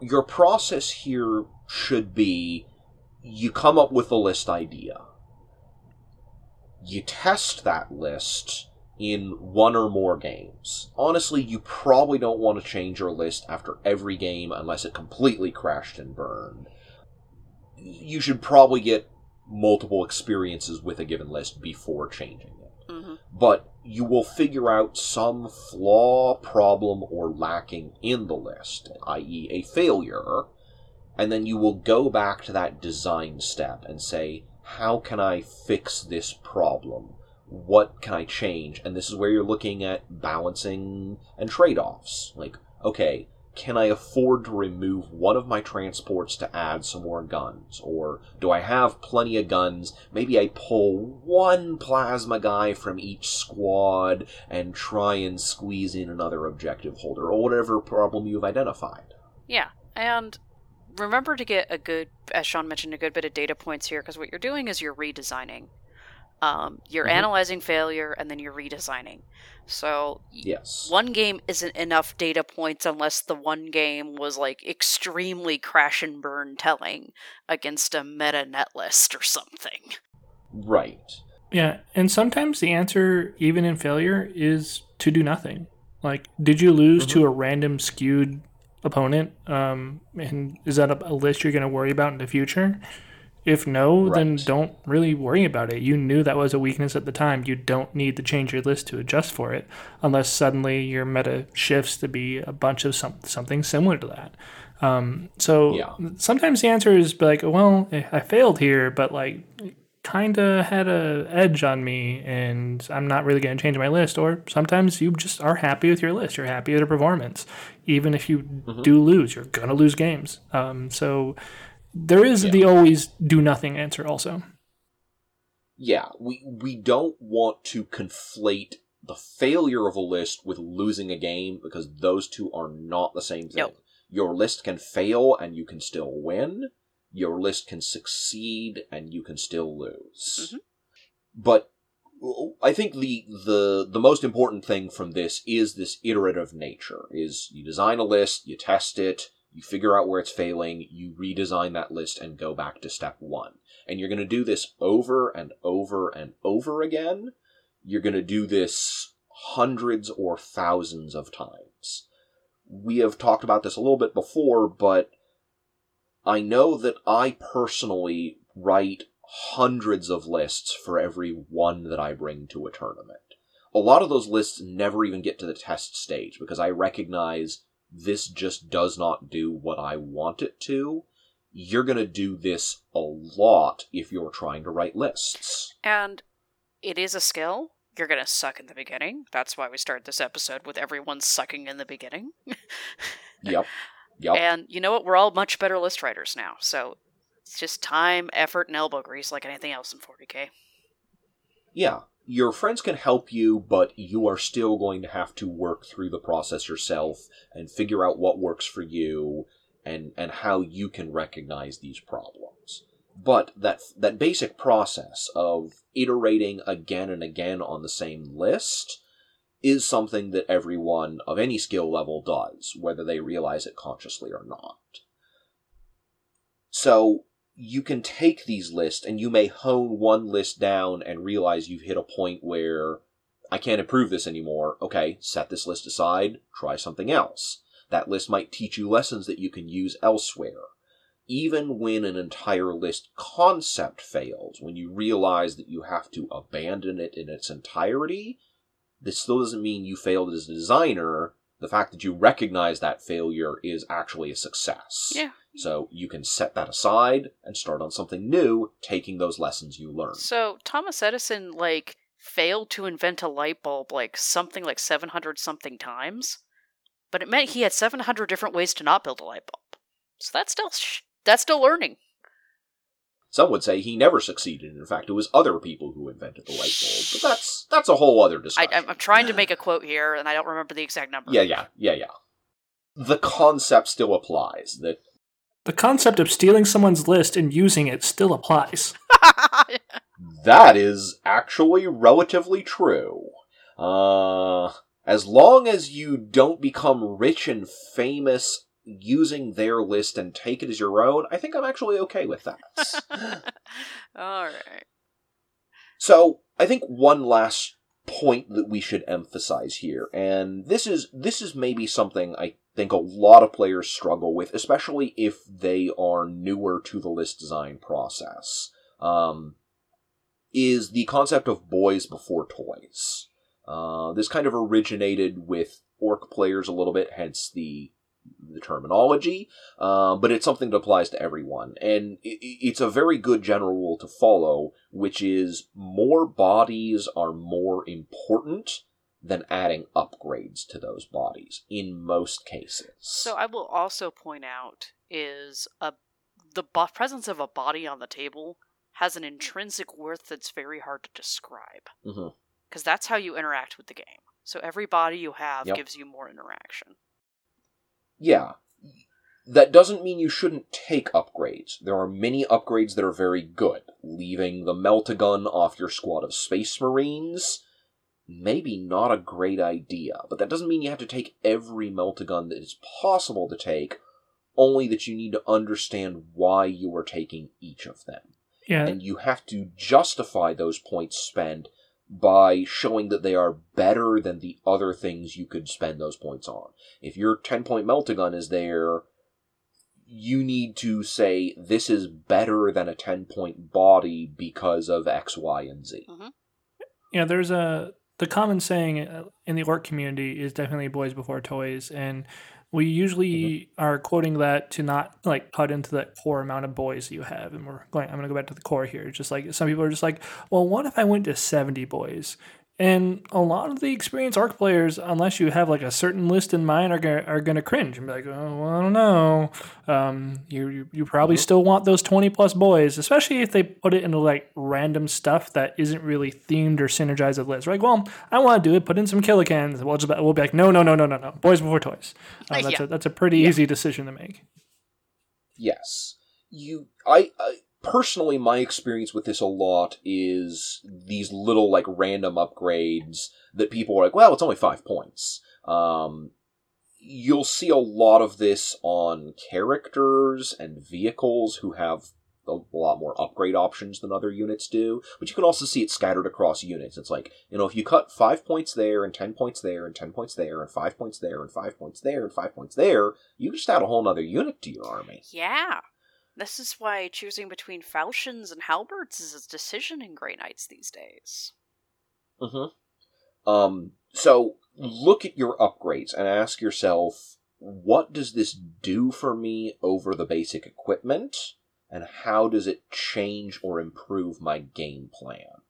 Your process here should be you come up with a list idea. You test that list in one or more games. Honestly, you probably don't want to change your list after every game unless it completely crashed and burned. You should probably get multiple experiences with a given list before changing it hmm but you will figure out some flaw, problem, or lacking in the list, i.e., a failure, and then you will go back to that design step and say, How can I fix this problem? What can I change? And this is where you're looking at balancing and trade offs. Like, okay, can I afford to remove one of my transports to add some more guns? Or do I have plenty of guns? Maybe I pull one plasma guy from each squad and try and squeeze in another objective holder, or whatever problem you've identified. Yeah, and remember to get a good, as Sean mentioned, a good bit of data points here because what you're doing is you're redesigning. Um, you're Mhm. analyzing failure and then you're redesigning. So Yes. one game isn't enough data points unless the one game was like extremely crash and burn telling against a meta net list or something. Right. Yeah, and sometimes the answer, even in failure, is to do nothing. Like, did you lose to a random skewed opponent? Um, and is that a, a list you're going to worry about in the future? If no, then don't really worry about it. You knew that was a weakness at the time. You don't need to change your list to adjust for it, unless suddenly your meta shifts to be a bunch of some, something similar to that. Um, so Yeah. sometimes the answer is like, well, I failed here, but like kind of had a edge on me and I'm not really going to change my list or sometimes you just are happy with your list you're happy with your performance even if you do lose you're going to lose games um, so there is Yeah. the always do nothing answer also Yeah, we we don't want to conflate the failure of a list with losing a game because those two are not the same thing. Nope. Your list can fail and you can still win. Your list can succeed and you can still lose. Mhm. But I think the the the most important thing from this is this iterative nature. Is you design a list, you test it, you figure out where it's failing, you redesign that list and go back to step 1 and you're going to do this over and over and over again. You're going to do this hundreds or thousands of times. We have talked about this a little bit before, but I know that I personally write hundreds of lists for every one that I bring to a tournament. A lot of those lists never even get to the test stage because I recognize this just does not do what I want it to you're going to do this a lot if you're trying to write lists. And it is a skill. You're going to suck in the beginning. That's why we start this episode with everyone sucking in the beginning. Yep. Yep. And you know what? We're all much better list writers now. So it's just time, effort, and elbow grease like anything else in 40k. yeah. Your friends can help you, but you are still going to have to work through the process yourself and figure out what works for you and, and how you can recognize these problems. But that that basic process of iterating again and again on the same list is something that everyone of any skill level does, whether they realize it consciously or not. So you can take these lists and you may hone one list down and realize you've hit a point where I can't improve this anymore. Okay, set this list aside, try something else. That list might teach you lessons that you can use elsewhere. Even when an entire list concept fails, when you realize that you have to abandon it in its entirety, this still doesn't mean you failed as a designer. The fact that you recognize that failure is actually a success. Yeah. So you can set that aside and start on something new, taking those lessons you learned. So Thomas Edison, like, failed to invent a light bulb, like, something like 700 something times. But it meant he had 700 different ways to not build a light bulb. So that's still, sh- that's still learning. Some would say he never succeeded. In fact, it was other people who invented the light bulb. But that's that's a whole other discussion. I'm, I'm trying to make a quote here, and I don't remember the exact number. Yeah, yeah, yeah, yeah. The concept still applies that The concept of stealing someone's list and using it still applies. that is actually relatively true. Uh, as long as you don't become rich and famous using their list and take it as your own, I think I'm actually okay with that. All right. So, I think one last point that we should emphasize here, and this is this is maybe something I think a lot of players struggle with, especially if they are newer to the list design process. Um, is the concept of boys before toys. Uh, this kind of originated with orc players a little bit, hence the the terminology, uh, but it's something that applies to everyone, and it's a very good general rule to follow, which is more bodies are more important than adding upgrades to those bodies in most cases. So I will also point out is a the bo- presence of a body on the table has an intrinsic worth that's very hard to describe because that's how you interact with the game. So every body you have Yep. gives you more interaction. Yeah. That doesn't mean you shouldn't take upgrades. There are many upgrades that are very good. Leaving the Meltagun off your squad of Space Marines, maybe not a great idea, but that doesn't mean you have to take every Meltagun that is possible to take, only that you need to understand why you are taking each of them. Yeah, And you have to justify those points spent by showing that they are better than the other things you could spend those points on. If your 10 point Meltagun is there, you need to say this is better than a 10 point body because of X, Y, and Z. yeah. There's a the common saying uh, in the orc community is definitely boys before toys, and we usually mm-hmm. are quoting that to not like cut into the core amount of boys you have. And we're going. I'm going to go back to the core here. Just like some people are just like, well, what if I went to 70 boys? And a lot of the experienced orc players, unless you have like a certain list in mind, are gonna, are going to cringe and be like, oh, well, I don't know. Um, you, you you probably still want those twenty plus boys, especially if they put it into like random stuff that isn't really themed or synergized with lists. Like, well, I want to do it. Put in some Killa Kans. We'll just we'll be like, no, no, no, no, no, no. Boys before toys. Uh, that's Yeah. a that's a pretty easy decision to make. Yes. You, I, I, personally, my experience with this a lot is these little, like, random upgrades that people are like, well, it's only five points. Um, you'll see a lot of this on characters and vehicles who have a lot more upgrade options than other units do, but you can also see it scattered across units. It's like, you know, if you cut five points there, and ten points there, and ten points there, and five points there, and five points there, and five points there, you just add a whole nother unit to your army. Yeah. This is why choosing between falchions and halberds is a decision in Grey Knights these days. Mm-hmm. Um, so look at your upgrades and ask yourself, what does this do for me over the basic equipment? And how does it change or improve my game plan?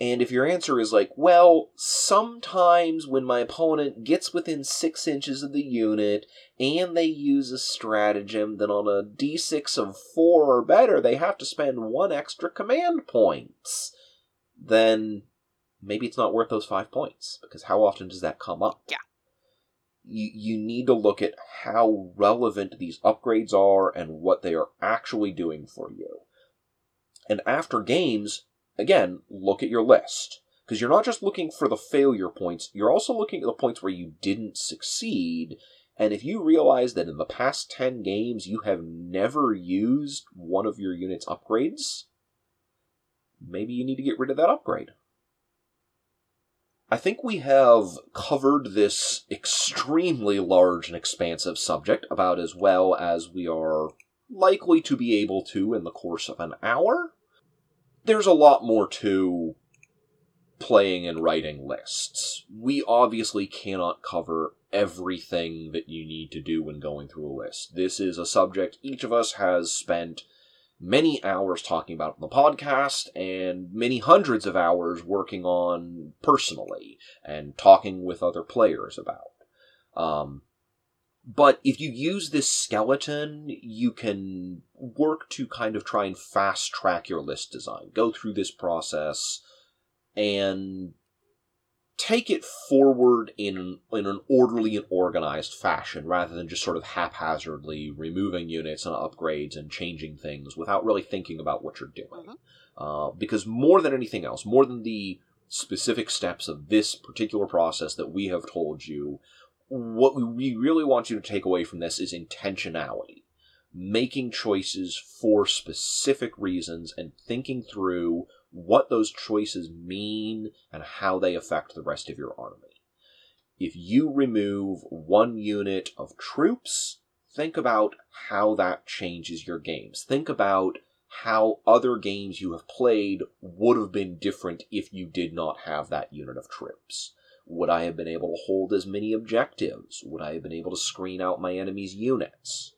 And if your answer is like, well, sometimes when my opponent gets within six inches of the unit and they use a stratagem, then on a d6 of four or better, they have to spend one extra command points, then maybe it's not worth those five points because how often does that come up? Yeah. You, you need to look at how relevant these upgrades are and what they are actually doing for you. And after games, again, look at your list. Because you're not just looking for the failure points, you're also looking at the points where you didn't succeed. And if you realize that in the past 10 games you have never used one of your unit's upgrades, maybe you need to get rid of that upgrade. I think we have covered this extremely large and expansive subject about as well as we are likely to be able to in the course of an hour. There's a lot more to playing and writing lists. We obviously cannot cover everything that you need to do when going through a list. This is a subject each of us has spent many hours talking about in the podcast and many hundreds of hours working on personally and talking with other players about. Um, But if you use this skeleton, you can work to kind of try and fast track your list design. Go through this process and take it forward in in an orderly and organized fashion rather than just sort of haphazardly removing units and upgrades and changing things without really thinking about what you're doing. Mhm. Uh, because more than anything else, more than the specific steps of this particular process that we have told you, what we really want you to take away from this is intentionality. Making choices for specific reasons and thinking through what those choices mean and how they affect the rest of your army. If you remove one unit of troops, think about how that changes your games. Think about how other games you have played would have been different if you did not have that unit of troops. Would I have been able to hold as many objectives? Would I have been able to screen out my enemy's units?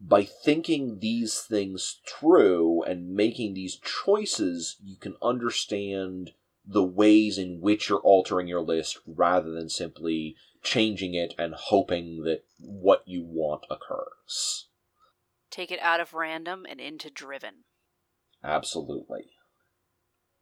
By thinking these things through and making these choices, you can understand the ways in which you're altering your list rather than simply changing it and hoping that what you want occurs. Take it out of random and into driven. Absolutely.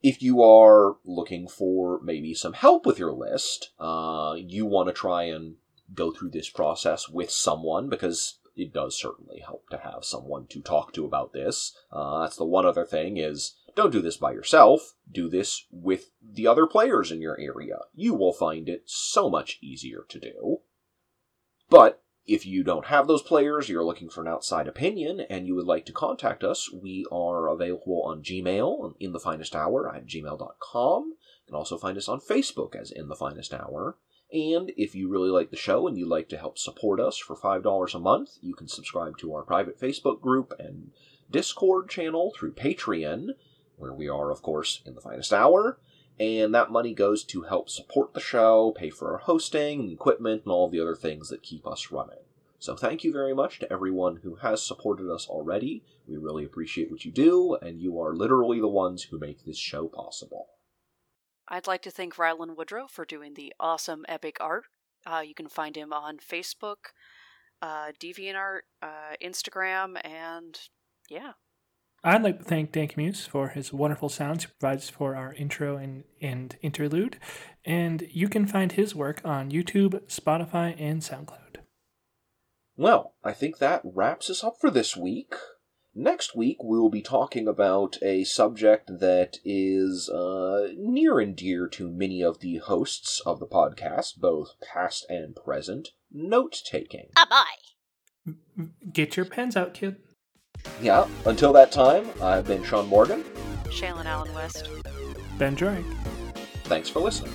If you are looking for maybe some help with your list, uh, you want to try and go through this process with someone because it does certainly help to have someone to talk to about this. Uh, that's the one other thing is don't do this by yourself. Do this with the other players in your area. You will find it so much easier to do. But if you don't have those players, you're looking for an outside opinion, and you would like to contact us, we are available on Gmail, in the finest hour at gmail.com. You can also find us on Facebook as In the Finest Hour. And if you really like the show and you'd like to help support us for $5 a month, you can subscribe to our private Facebook group and Discord channel through Patreon, where we are, of course, in the finest hour. And that money goes to help support the show, pay for our hosting equipment, and all the other things that keep us running. So thank you very much to everyone who has supported us already. We really appreciate what you do, and you are literally the ones who make this show possible. I'd like to thank Rylan Woodrow for doing the awesome epic art. Uh, you can find him on Facebook, uh, DeviantArt, uh, Instagram, and yeah. I'd like to thank Dan Camuse for his wonderful sounds he provides for our intro and, and interlude. And you can find his work on YouTube, Spotify, and SoundCloud. Well, I think that wraps us up for this week. Next week, we'll be talking about a subject that is uh, near and dear to many of the hosts of the podcast, both past and present note taking. Ah, bye. Get your pens out, kid. Yeah, until that time, I've been Sean Morgan. Shaylin Allen West. Ben Drake. Thanks for listening.